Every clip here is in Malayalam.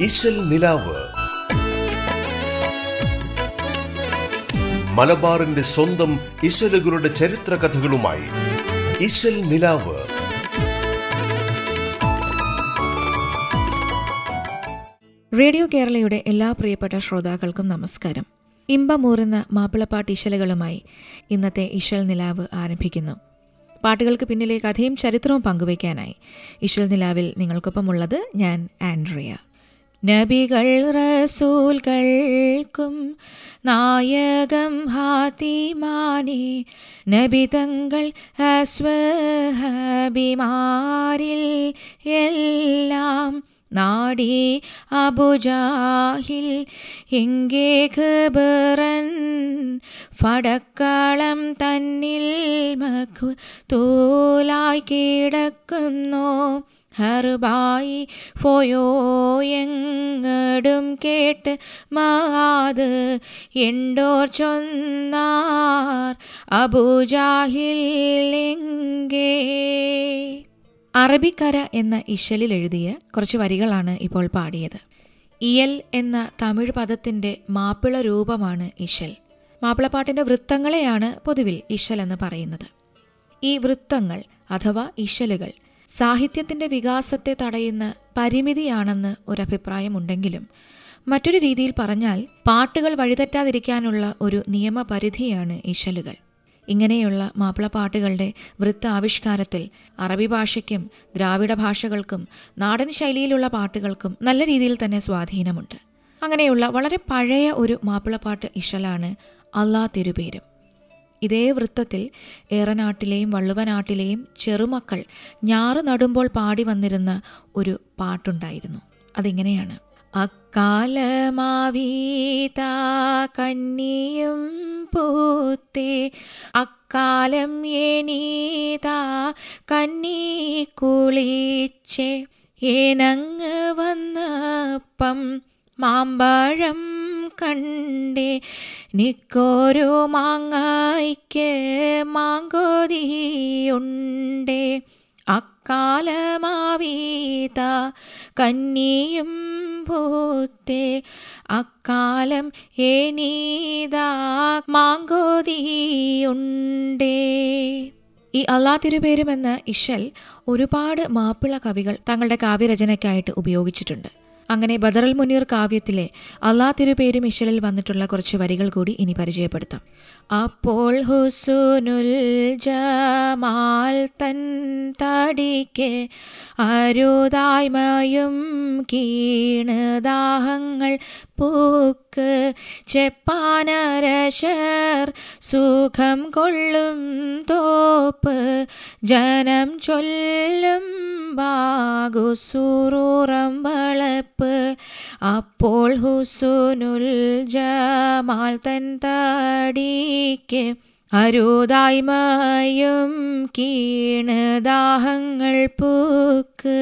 ഇശൽ നിലാവ്. മലബാറിന്റെ സ്വന്തം ഇശലുകളുടെ ചരിത്ര കഥകളുമായി ഇശൽ നിലാവ്. റേഡിയോ കേരളയുടെ എല്ലാ പ്രിയപ്പെട്ട ശ്രോതാക്കൾക്കും നമസ്കാരം. ഇമ്പമൂറുന്ന മാപ്പിളപ്പാട്ട് ഇശലുകളുമായി ഇന്നത്തെ ഇശൽ നിലാവ് ആരംഭിക്കുന്നു. പാട്ടുകൾക്ക് പിന്നിലെ കഥയും ചരിത്രവും പങ്കുവയ്ക്കാനായി ഇശൽ നിലാവിൽ നിങ്ങൾക്കൊപ്പമുള്ളത് ഞാൻ ആൻഡ്രിയ. നബികൾ റസൂൽകൾക്കും നായകം ഹാത്തിമാനെ നബിതങ്ങൾ അസ്വഹബിമാരിൽ എല്ലാം നാടി അബുജാഹിൽ ഇങ്ങേ ഖബറൻ ഫടക്കളം തന്നിൽ മഖ് തൂലായി കിടക്കുന്നു. ഹർബായി ഫോയോ എങ്ങടും കേട്ട് മാത് എണ്ടോർ ചൊന്നാർ അബുജാഹിൽ അറബിക്കര എന്ന ഇശലിൽ എഴുതിയ കുറച്ച് വരികളാണ് ഇപ്പോൾ പാടിയത്. ഇയൽ എന്ന തമിഴ് പദത്തിന്റെ മാപ്പിള രൂപമാണ് ഇശൽ. മാപ്പിളപ്പാട്ടിന്റെ വൃത്തങ്ങളെയാണ് പൊതുവിൽ ഇശൽ എന്ന് പറയുന്നത്. ഈ വൃത്തങ്ങൾ അഥവാ ഇശലുകൾ സാഹിത്യത്തിന്റെ വികാസത്തെ തടയുന്ന പരിമിതിയാണെന്ന് ഒരഭിപ്രായമുണ്ടെങ്കിലും മറ്റൊരു രീതിയിൽ പറഞ്ഞാൽ പാട്ടുകൾ വഴിതെറ്റാതിരിക്കാനുള്ള ഒരു നിയമപരിധിയാണ് ഇശലുകൾ ഇങ്ങനെയുള്ള മാപ്പിളപ്പാട്ടുകളുടെ വൃത്ത ആവിഷ്കാരത്തിൽ അറബി ഭാഷയ്ക്കും ദ്രാവിഡ ഭാഷകൾക്കും നാടൻ ശൈലിയിലുള്ള പാട്ടുകൾക്കും നല്ല രീതിയിൽ തന്നെ സ്വാധീനമുണ്ട്. അങ്ങനെയുള്ള വളരെ പഴയ ഒരു മാപ്പിളപ്പാട്ട് ഇശലാണ് അള്ളാ തിരുപേരും. ഇതേ വൃത്തത്തിൽ ഏറനാട്ടിലെയും വള്ളുവനാട്ടിലെയും ചെറുമക്കൾ ഞാറ് നടുമ്പോൾ പാടി വന്നിരുന്ന ഒരു പാട്ടുണ്ടായിരുന്നു. അതിങ്ങനെയാണ്? അക്കാലമാവീത കന്നിയും പൂത്തേ അക്കാലം ഏനീതാ കന്നി കുളിച്ചേ ഏനങ്ങ് വന്നപ്പം മാമ്പഴം കണ്ടേ നിക്കോരു മാങ്ങായിക്ക് മാങ്കോതിയുണ്ടേ. അക്കാലമാവീത കന്നിയും പൂത്തേ അക്കാലം ഏനീതാ മാങ്കോതിയുണ്ടേ. ഈ അള്ളാ തിരുപേരുമെന്ന ഇഷൽ ഒരുപാട് മാപ്പിള കവികൾ തങ്ങളുടെ കാവ്യരചനയ്ക്കായിട്ട് ഉപയോഗിച്ചിട്ടുണ്ട്. അങ്ങനെ ബദറൽ മുനീർ കാവ്യത്തിലെ അള്ളാ തിരുപേരും ഇശലിൽ വന്നിട്ടുള്ള കുറച്ച് വരികൾ കൂടി ഇനി പരിചയപ്പെടുത്താം. അപ്പോൾ ഹുസുനുൽ ജമാൽ തൻ തടിക്ക് അരുതായ്മയും കീണ് ദാഹങ്ങൾ പൂക്ക് ചെപ്പാനരശർ സുഖം കൊള്ളും തോപ്പ് ജനം ചൊല്ലും ബാഗുസുറൂറം വളപ്പ്. അപ്പോൾ ഹുസുനുൽ ജമാൽ തൻ തടിക്ക് അരുതായ്മയും കീണദാഹങ്ങൾ പൂക്ക്.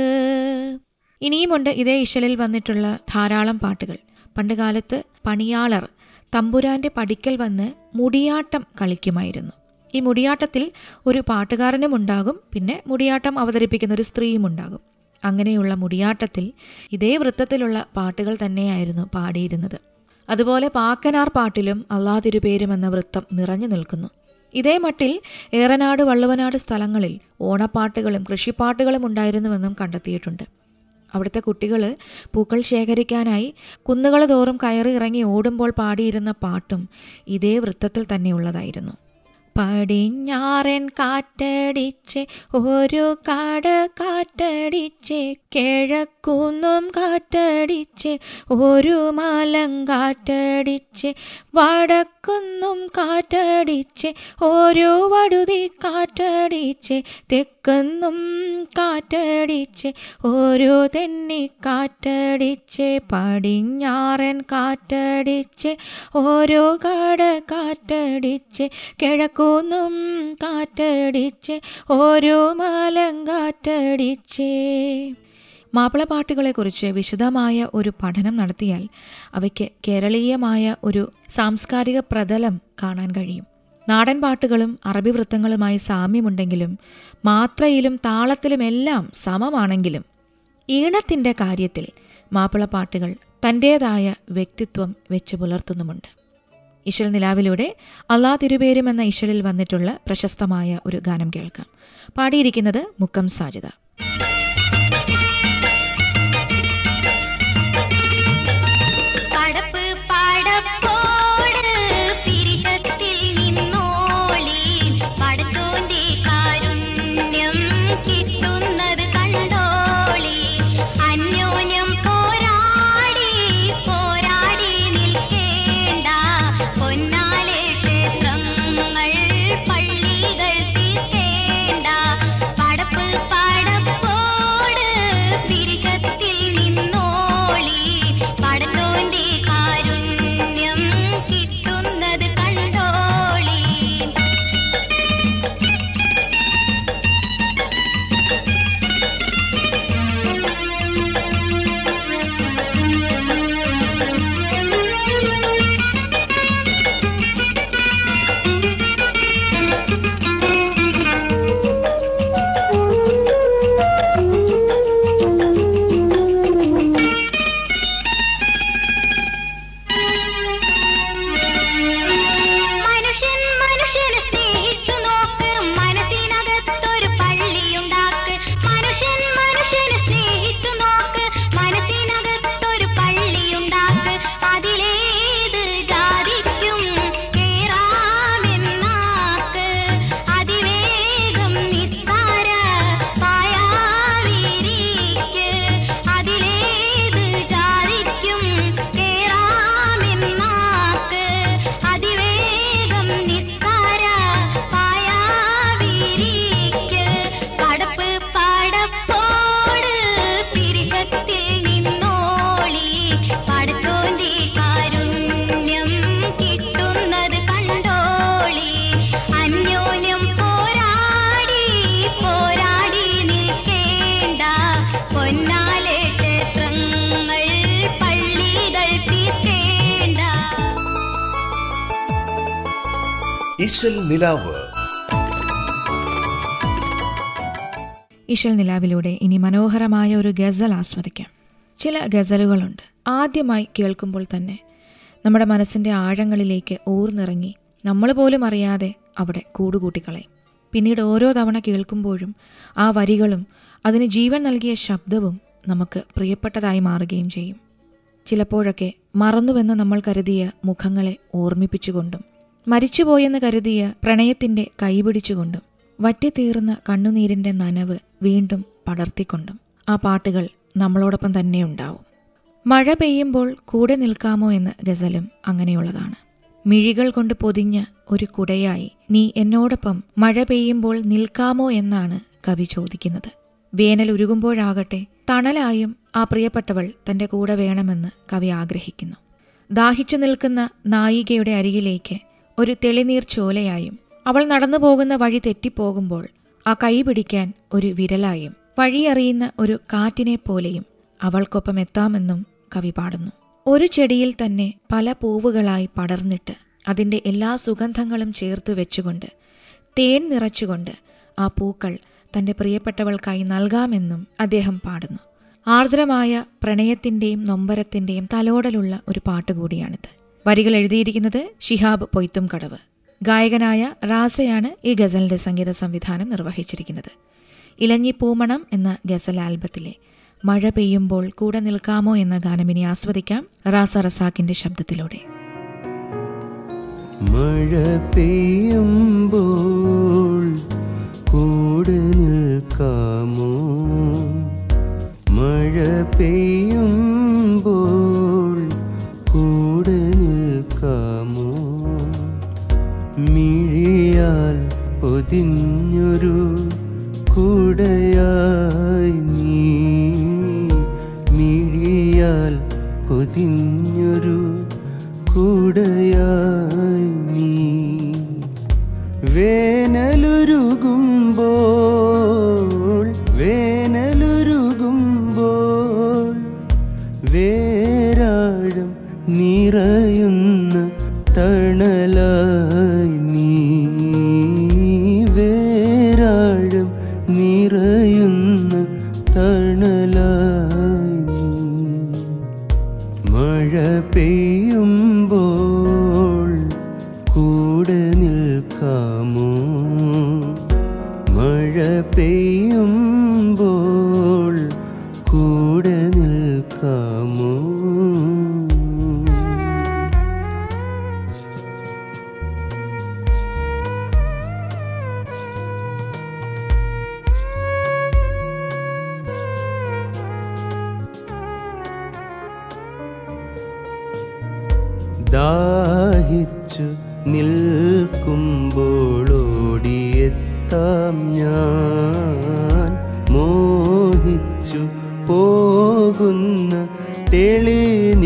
ഇനിയുമുണ്ട് ഇതേ ഇശലിൽ വന്നിട്ടുള്ള ധാരാളം പാട്ടുകൾ. പണ്ടുകാലത്ത് പണിയാളർ തമ്പുരാന്റെ പടിക്കൽ വന്ന് മുടിയാട്ടം കളിക്കുമായിരുന്നു. ഈ മുടിയാട്ടത്തിൽ ഒരു പാട്ടുകാരനും ഉണ്ടാകും പിന്നെ മുടിയാട്ടം അവതരിപ്പിക്കുന്ന ഒരു സ്ത്രീയും ഉണ്ടാകും. അങ്ങനെയുള്ള മുടിയാട്ടത്തിൽ ഇതേ വൃത്തത്തിലുള്ള പാട്ടുകൾ തന്നെയായിരുന്നു പാടിയിരുന്നത്. അതുപോലെ പാക്കനാർ പാട്ടിലും അള്ളാ തിരുപേരും എന്ന വൃത്തം നിറഞ്ഞു നിൽക്കുന്നു. ഇതേ മട്ടിൽ ഏറനാട് വള്ളുവനാട് സ്ഥലങ്ങളിൽ ഓണപ്പാട്ടുകളും കൃഷിപ്പാട്ടുകളും ഉണ്ടായിരുന്നുവെന്നും കണ്ടെത്തിയിട്ടുണ്ട്. അവിടുത്തെ കുട്ടികൾ പൂക്കൾ ശേഖരിക്കാനായി കുന്നുകൾ തോറും കയറി ഇറങ്ങി ഓടുമ്പോൾ പാടിയിരുന്ന പാട്ടും ഇതേ വൃത്തത്തിൽ തന്നെയുള്ളതായിരുന്നു. പടിഞ്ഞാറൻ കാറ്റടിച്ച് ഒരു കാട് കാറ്റടിച്ച് കിഴക്കുന്നും കാറ്റടിച്ച് ഒരു മലം കാറ്റടിച്ച് വടക്കുന്നും കാറ്റടിച്ച് ഒരു വടുതി കാറ്റടിച്ച് തെക്കുന്നും കാറ്റടിച്ച് ഒരു തെന്നി കാറ്റടിച്ച് പടിഞ്ഞാറൻ കാറ്റടിച്ച് ഓരോ കാട് കാറ്റടിച്ച് കിഴക്കുന്നും കാറ്റടിച്ച് ഓരോ മലം കാറ്റടിച്ചേ. മാപ്പിളപ്പാട്ടുകളെക്കുറിച്ച് വിശദമായ ഒരു പഠനം നടത്തിയാൽ അവയ്ക്ക് കേരളീയമായ ഒരു സാംസ്കാരിക പ്രതലം കാണാൻ കഴിയും. നാടൻ പാട്ടുകളും അറബി വൃത്തങ്ങളുമായി സാമ്യമുണ്ടെങ്കിലും മാത്രയിലും താളത്തിലുമെല്ലാം സമമാണെങ്കിലും ഈണത്തിന്റെ കാര്യത്തിൽ മാപ്പിളപ്പാട്ടുകൾ തന്റേതായ വ്യക്തിത്വം വെച്ച് പുലർത്തുന്നുമുണ്ട്. ഇശൽ നിലാവിലൂടെ അള്ളാ തിരുപേരും എന്ന ഇശലിൽ വന്നിട്ടുള്ള പ്രശസ്തമായ ഒരു ഗാനം കേൾക്കാം. പാടിയിരിക്കുന്നത് മുക്കം സാജിദ. ഇശൽ നിലാവ്. ഇശൽ നിലാവിലൂടെ ഇനി മനോഹരമായ ഒരു ഗസൽ ആസ്വദിക്കാം. ചില ഗസലുകളുണ്ട്. ആദ്യമായി കേൾക്കുമ്പോൾ തന്നെ നമ്മുടെ മനസ്സിന്റെ ആഴങ്ങളിലേക്ക് ഊർന്നിറങ്ങി നമ്മൾ പോലും അറിയാതെ അവിടെ കൂടുകൂട്ടിക്കളയും. പിന്നീട് ഓരോ തവണ കേൾക്കുമ്പോഴും ആ വരികളും അതിന് ജീവൻ നൽകിയ ശബ്ദവും നമുക്ക് പ്രിയപ്പെട്ടതായി മാറുകയും ചെയ്യും. ചിലപ്പോഴൊക്കെ മറന്നുവെന്ന് നമ്മൾ കരുതിയ മുഖങ്ങളെ ഓർമ്മിപ്പിച്ചുകൊണ്ടും മരിച്ചുപോയെന്ന് കരുതിയ പ്രണയത്തിന്റെ കൈപിടിച്ചുകൊണ്ടും വറ്റിത്തീർന്ന കണ്ണുനീരിന്റെ നനവ് വീണ്ടും പടർത്തിക്കൊണ്ടും ആ പാട്ടുകൾ നമ്മളോടൊപ്പം തന്നെ ഉണ്ടാവും. മഴ പെയ്യുമ്പോൾ കൂടെ നിൽക്കാമോ എന്ന് ഗസലും അങ്ങനെയുള്ളതാണ്. മിഴികൾ കൊണ്ട് പൊതിഞ്ഞ ഒരു കുടയായി നീ എന്നോടൊപ്പം മഴ പെയ്യുമ്പോൾ നിൽക്കാമോ എന്നാണ് കവി ചോദിക്കുന്നത്. വേനൽ ഉരുകുമ്പോഴാകട്ടെ തണലായും ആ പ്രിയപ്പെട്ടവൾ തന്റെ കൂടെ വേണമെന്ന് കവി ആഗ്രഹിക്കുന്നു. ദാഹിച്ചു നിൽക്കുന്ന നായികയുടെ അരികിലേക്ക് ഒരു തെളിനീർ ചോലയായും അവൾ നടന്നു പോകുന്ന വഴി തെറ്റിപ്പോകുമ്പോൾ ആ കൈ പിടിക്കാൻ ഒരു വിരലായും വഴിയറിയുന്ന ഒരു കാറ്റിനെ പോലെയും അവൾക്കൊപ്പം എത്താമെന്നും കവി പാടുന്നു. ഒരു ചെടിയിൽ തന്നെ പല പൂവുകളായി പടർന്നിട്ട് അതിന്റെ എല്ലാ സുഗന്ധങ്ങളും ചേർത്ത് വെച്ചുകൊണ്ട് തേൻ നിറച്ചുകൊണ്ട് ആ പൂക്കൾ തന്റെ പ്രിയപ്പെട്ടവൾക്കായി നൽകാമെന്നും അദ്ദേഹം പാടുന്നു. ആർദ്രമായ പ്രണയത്തിന്റെയും നൊമ്പരത്തിന്റെയും തലോടലുള്ള ഒരു പാട്ട് കൂടിയാണിത് വരികൾ എഴുതിയിരിക്കുന്നത് ഷിഹാബ് പൊയ്ത്തും കടവ്. ഗായകനായ റാസയാണ് ഈ ഗസലിന്റെ സംഗീത സംവിധാനം നിർവഹിച്ചിരിക്കുന്നത്. ഇലഞ്ഞി പൂമണം എന്ന ഗസൽ ആൽബത്തിലെ മഴ പെയ്യുമ്പോൾ കൂടെ നിൽക്കാമോ എന്ന ഗാനം ഇനി ആസ്വദിക്കാം റാസ റസാക്കിന്റെ ശബ്ദത്തിലൂടെ. മഴ പെയ്യുമ്പോൾ നിൽക്കാമോ? മഴ പെയ്യുമ്പോൾ മിഴിയാൽ പൊതിഞ്ഞൊരു കൂടയായി നീ. മിഴിയാൽ പൊതിഞ്ഞൊരു കൂടയായി നീ. വേനലുരുകുമ്പോൾ പെയ്യുമ്പോൾ നിൽക്കുമ്പോളോടിയെത്താം ഞാൻ മോഹിച്ചു പോകുന്ന തെളിനീർച്ചോലയായി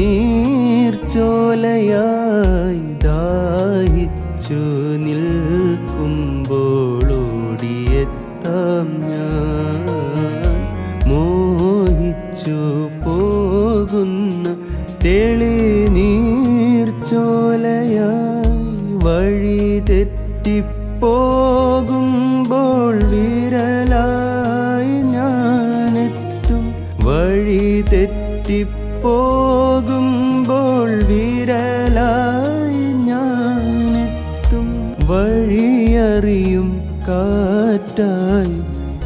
തെറ്റിപ്പോകുമ്പോൾ വിരലായി ഞാനെത്തും. വഴിയറിയും കാറ്റായി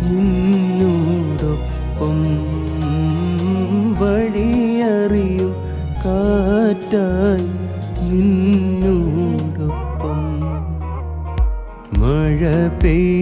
നിന്നോടൊപ്പം. വഴിയറിയും കാറ്റായി നിന്നോടൊപ്പം. മഴ പെയ്യുമ്പോൾ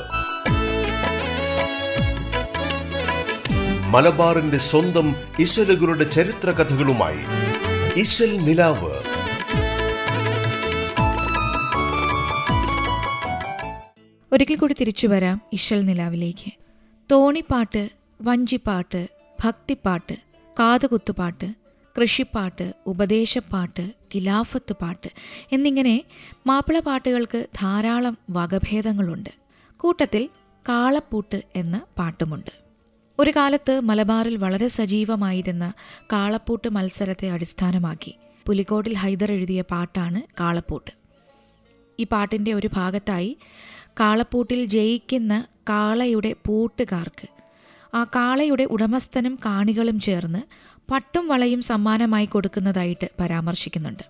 മലബാറിന്റെ സ്വന്തം ഇശലുകളുടെ ചരിത്ര കഥകളുമായി നിലാവ്. ഒരിക്കൽ കൂടി തിരിച്ചു വരാം ഇശൽ നിലാവിലേക്ക്. തോണിപ്പാട്ട് വഞ്ചിപ്പാട്ട് ഭക്തിപ്പാട്ട് കാതുകുത്തുപാട്ട് കൃഷിപ്പാട്ട് ഉപദേശപ്പാട്ട് ഖിലാഫത്ത് പാട്ട് എന്നിങ്ങനെ മാപ്പിള പാട്ടുകൾക്ക് ധാരാളം വകഭേദങ്ങളുണ്ട്. കൂട്ടത്തിൽ കാളപ്പൂട്ട് എന്ന പാട്ടുമുണ്ട്. ഒരു കാലത്ത് മലബാറിൽ വളരെ സജീവമായിരുന്ന കാളപ്പൂട്ട് മത്സരത്തെ അടിസ്ഥാനമാക്കി പുലിക്കോട്ടിൽ ഹൈദർ എഴുതിയ പാട്ടാണ് കാളപ്പൂട്ട്. ഈ പാട്ടിന്റെ ഒരു ഭാഗത്തായി കാളപ്പൂട്ടിൽ ജയിക്കുന്ന കാളയുടെ പൂട്ടുകാർക്ക് ആ കാളയുടെ ഉടമസ്ഥനും കാണികളും ചേർന്ന് പട്ടും വളയും സമ്മാനമായി കൊടുക്കുന്നതായിട്ട് പരാമർശിക്കുന്നുണ്ട്.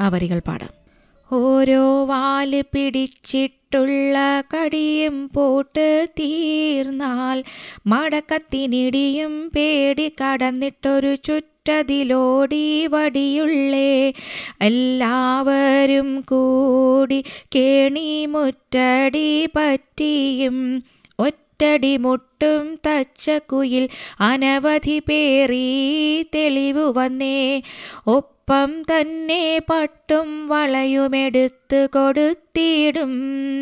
ആ വരികൾ പാടാം. ഓരോ വാൽ പിടിച്ചിട്ടുള്ള കടിയും പോട്ട് തീർന്നാൽ മടക്കത്തിനിടിയും പേടി കടന്നിട്ടൊരു ചുറ്റതിലോടി വടിയുള്ളേ. എല്ലാവരും കൂടി കേണി മുറ്റടി പറ്റിയും ഒറ്റടി മുട്ടും തച്ചക്കുയിൽ അനവധി പേറി തെളിവു വന്നേ. ഒപ്പം തന്നെ പട്ടും വളയുമെടുത്ത് കൊടുത്തിടും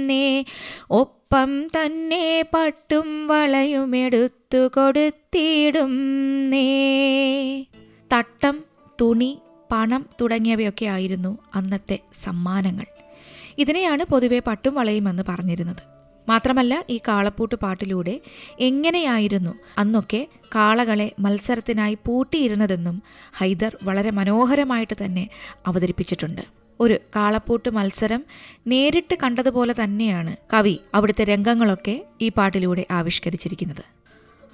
നേ ഒപ്പം തന്നെ പട്ടും വളയുമെടുത്തു കൊടുത്തിടും നീ തട്ടം തുണി പണം തുടങ്ങിയവയൊക്കെ ആയിരുന്നു അന്നത്തെ സമ്മാനങ്ങൾ. ഇതിനെയാണ് പൊതുവെ പട്ടും വളയുമെന്ന് പറഞ്ഞിരുന്നത്. മാത്രമല്ല ഈ കാളപ്പൂട്ട് പാട്ടിലൂടെ എങ്ങനെയായിരുന്നു അന്നൊക്കെ കാളകളെ മത്സരത്തിനായി പൂട്ടിയിരുന്നതെന്നും ഹൈദർ വളരെ മനോഹരമായിട്ട് തന്നെ അവതരിപ്പിച്ചിട്ടുണ്ട്. ഒരു കാളപ്പൂട്ട് മത്സരം നേരിട്ട് കണ്ടതുപോലെ തന്നെയാണ് കവി അവിടുത്തെ രംഗങ്ങളൊക്കെ ഈ പാട്ടിലൂടെ ആവിഷ്കരിച്ചിരിക്കുന്നത്.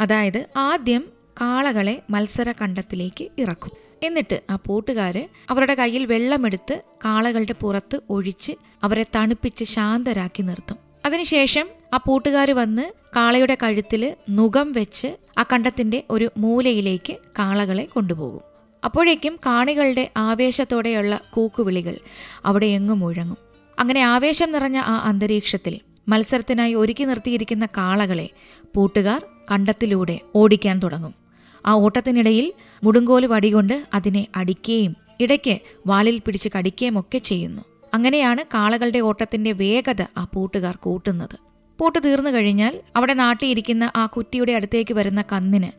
അതായത് ആദ്യം കാളകളെ മത്സര കണ്ടത്തിലേക്ക് ഇറക്കും. എന്നിട്ട് ആ പൂട്ടുകാര് അവരുടെ കയ്യിൽ വെള്ളമെടുത്ത് കാളകളുടെ പുറത്ത് ഒഴിച്ച് അവരെ തണുപ്പിച്ച് ശാന്തരാക്കി നിർത്തും. അതിനുശേഷം ആ പൂട്ടുകാർ വന്ന് കാളയുടെ കഴുത്തിൽ നുകം വെച്ച് ആ കണ്ടത്തിന്റെ ഒരു മൂലയിലേക്ക് കാളകളെ കൊണ്ടുപോകും. അപ്പോഴേക്കും കാണികളുടെ ആവേശത്തോടെയുള്ള കൂക്കുവിളികൾ അവിടെ എങ്ങും മുഴങ്ങും. അങ്ങനെ ആവേശം നിറഞ്ഞ ആ അന്തരീക്ഷത്തിൽ മത്സരത്തിനായി ഒരുക്കി നിർത്തിയിരിക്കുന്ന കാളകളെ പൂട്ടുകാർ കണ്ടത്തിലൂടെ ഓടിക്കാൻ തുടങ്ങും. ആ ഓട്ടത്തിനിടയിൽ മുടുങ്കോൽ വടികൊണ്ട് അതിനെ അടിക്കുകയും ഇടയ്ക്ക് വാലിൽ പിടിച്ച് കടിക്കുകയും ഒക്കെ ചെയ്യുന്നു. അങ്ങനെയാണ് കാളകളുടെ ഓട്ടത്തിന്റെ വേഗത ആ പൂട്ടുകാർ കൂട്ടുന്നത്. പൂട്ട് തീർന്നു കഴിഞ്ഞാൽ അവിടെ നാട്ടിയിരിക്കുന്ന ആ കുറ്റിയുടെ അടുത്തേക്ക് വരുന്ന കന്നിന്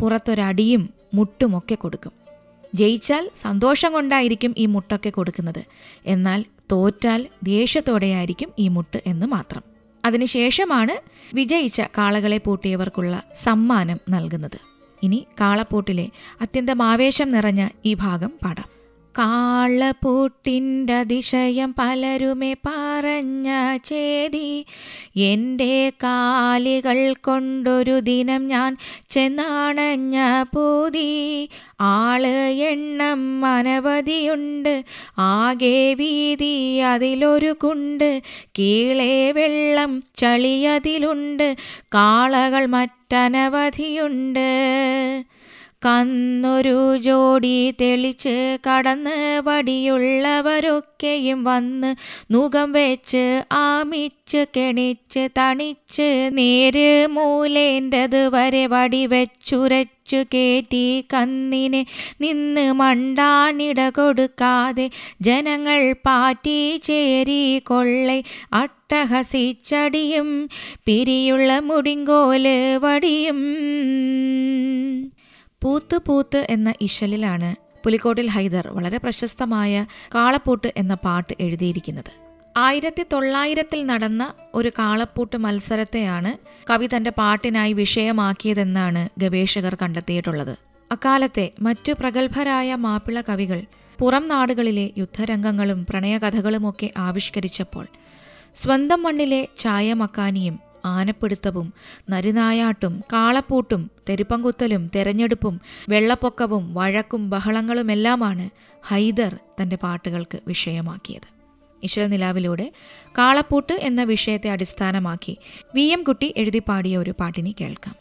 പുറത്തൊരടിയും മുട്ടുമൊക്കെ കൊടുക്കും. ജയിച്ചാൽ സന്തോഷം കൊണ്ടായിരിക്കും ഈ മുട്ടൊക്കെ കൊടുക്കുന്നത്. എന്നാൽ തോറ്റാൽ ദേഷ്യത്തോടെയായിരിക്കും ഈ മുട്ട് എന്ന് മാത്രം. അതിനുശേഷമാണ് വിജയിച്ച കാളകളെ പൂട്ടിയവർക്കുള്ള സമ്മാനം നൽകുന്നത്. ഇനി കാളപ്പൂട്ടിലെ അത്യന്തം ആവേശം നിറഞ്ഞ ഈ ഭാഗം പാടാം. കാളപ്പൂട്ടിന്റെ അതിശയം പലരുമേ പറഞ്ഞ ചേതി. എന്റെ കാലികൾ കൊണ്ടൊരു ദിനം ഞാൻ ചെന്നാണഞ്ഞ പൂതി. ആൾ എണ്ണം അനവധിയുണ്ട്. ആകെ വീതി അതിലൊരു കുണ്ട്. കീളെ വെള്ളം ചളിയതിലുണ്ട്. കാളകൾ മറ്റനവധിയുണ്ട്. കന്നൊരു ജോഡി തെളിച്ച് കടന്ന് പടിയുള്ളവരൊക്കെയും വന്ന് നുഖം വെച്ച് ആമിച്ച് കെണിച്ച് തണിച്ച് നേര് മൂലേന്റെത് വരെ വടി വെച്ചുരച്ചു കേറ്റി കന്നിനെ നിന്ന് മണ്ടാനിട കൊടുക്കാതെ ജനങ്ങൾ പാറ്റി ചേരി കൊള്ളെ അട്ടഹസിച്ചടിയും പിരിയുള്ള മുടിങ്കോൽ വടിയും. പൂത്ത് പൂത്ത് എന്ന ഇശലിലാണ് പുലിക്കോട്ടിൽ ഹൈദർ വളരെ പ്രശസ്തമായ കാളപ്പൂട്ട് എന്ന പാട്ട് എഴുതിയിരിക്കുന്നത്. ആയിരത്തി തൊള്ളായിരത്തിൽ നടന്ന ഒരു കാളപ്പൂട്ട് മത്സരത്തെയാണ് കവി തന്റെ പാട്ടിനായി വിഷയമാക്കിയതെന്നാണ് ഗവേഷകർ കണ്ടെത്തിയിട്ടുള്ളത്. അക്കാലത്തെ മറ്റു പ്രഗത്ഭരായ മാപ്പിള കവികൾ പുറം നാടുകളിലെ യുദ്ധരംഗങ്ങളും പ്രണയകഥകളുമൊക്കെ ആവിഷ്കരിച്ചപ്പോൾ സ്വന്തം മണ്ണിലെ ചായമക്കാനിയും ആനപ്പിടുത്തവും നരിനായാട്ടും കാളപ്പൂട്ടും തെരുപ്പങ്കുത്തലും തെരഞ്ഞെടുപ്പും വെള്ളപ്പൊക്കവും വഴക്കും ബഹളങ്ങളുമെല്ലാമാണ് ഹൈദർ തന്റെ പാട്ടുകൾക്ക് വിഷയമാക്കിയത്. ഈശ്വരനിലാവിലൂടെ കാളപ്പൂട്ട് എന്ന വിഷയത്തെ അടിസ്ഥാനമാക്കി വി എം കുട്ടി എഴുതി പാടിയ ഒരു പാട്ടിനി കേൾക്കാം.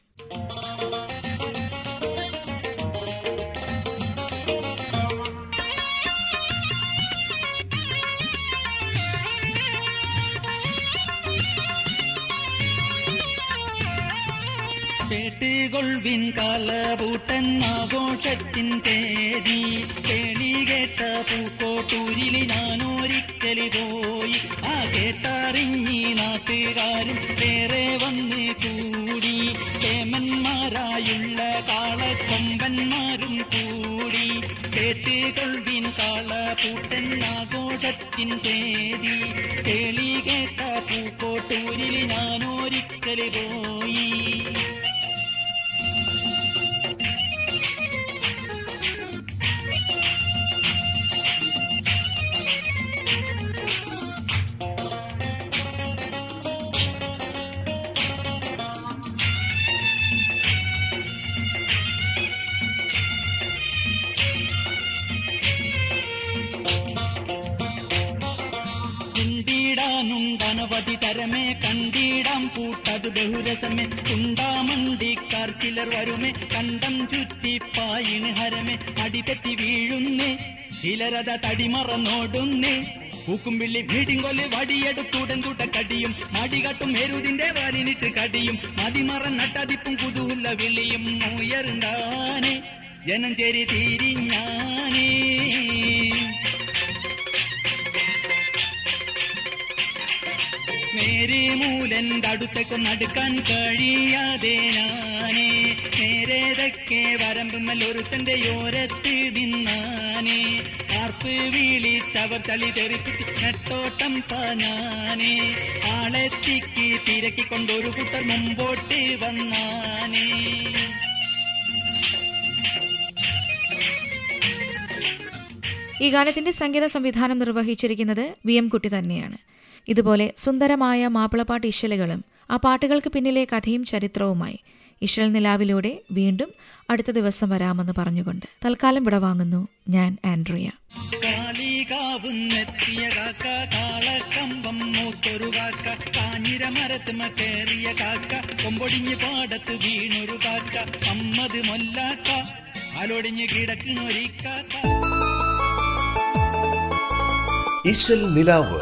കേട്ടുകൊൾവിൻ കാലപൂട്ടൻ ആഘോഷത്തിൻ തേരി കേളി കേട്ട പൂക്കോട്ടൂരിൽ ഞാനൊരിക്കൽ പോയി. ആ കേട്ടറിഞ്ഞി നാട്ടുകാരും വേറെ വന്ന് കൂടി. കേമന്മാരായുള്ള കാളക്കൊമ്പന്മാരും കൂടി. കേട്ടുകൊൾവിൻ കാളപൂട്ടൻ ആഘോഷത്തിൻ തേരി കേളി കേട്ട പൂക്കോട്ടൂരിൽ ഞാനൊരിക്കൽ പോയി പൂട്ടത് ബഹുരസമേ കുണ്ടാമണ്ടിക്കാർ ചിലർ വരുമേ കണ്ടം ചുറ്റി പായിന് ഹരമേ അടിതെറ്റി വീഴുന്നേ ചിലരത തടിമറന്നോടുന്നേ. പൂക്കുംപിള്ളി വീടിങ്കൊല്ലി വടിയെടുത്തുടൻ കൂട്ട കടിയും മടികട്ടും മെരുതിന്റെ വാലിനിട്ട് കടിയും മതിമറന്നട്ടതിപ്പും കുതൂല്ല വിളിയും ഉയർന്നാനേ. ജനം ചെരി തിരിഞ്ഞാനേ. മേരി മൂലന്റെ അടുത്തേക്ക് നടുക്കാൻ കഴിയാതെ ഞാനേ നേരേതൊക്കെ വരമ്പുമ്മൽ ഒരുത്തന്റെ ഓരത്ത് നിന്നാനേ ആർപ്പ് വീളിച്ചവർ ചളി തെറിപ്പിച്ച് നെട്ടോട്ടം പാഞ്ഞാനേ ആളെത്തിക്ക് തിരക്കിക്കൊണ്ടൊരു കൂട്ടർ മുമ്പോട്ട് വന്നാനേ. ഈ ഗാനത്തിന്റെ സംഗീത സംവിധാനം നിർവഹിച്ചിരിക്കുന്നത് വി എം കുട്ടി തന്നെയാണ്. ഇതുപോലെ സുന്ദരമായ മാപ്പിളപ്പാട്ട് ഇശലുകളും ആ പാട്ടുകൾക്ക് പിന്നിലെ കഥയും ചരിത്രവുമായി. ഇശൽ നിലാവിലൂടെ വീണ്ടും അടുത്ത ദിവസം വരാമെന്ന് പറഞ്ഞുകൊണ്ട് തൽക്കാലം വിട വാങ്ങുന്നു. ഞാൻ ആൻഡ്രിയ. കാളികാവുന്നെത്തിയ കാക്ക കാളക്കമ്പം മൂത്തൊരു കാക്ക കാഞ്ഞിര മരത്തുമ കേറിയ കാക്ക കൊമ്പൊടിഞ്ഞ് പാടത്ത് വീണൊരു കാക്ക അമ്മത് മൊല്ലാക്ക അലൊടിഞ്ഞ് കിടക്കുന്നൊരിക്കാക്ക ഇശൽ നിലാവ്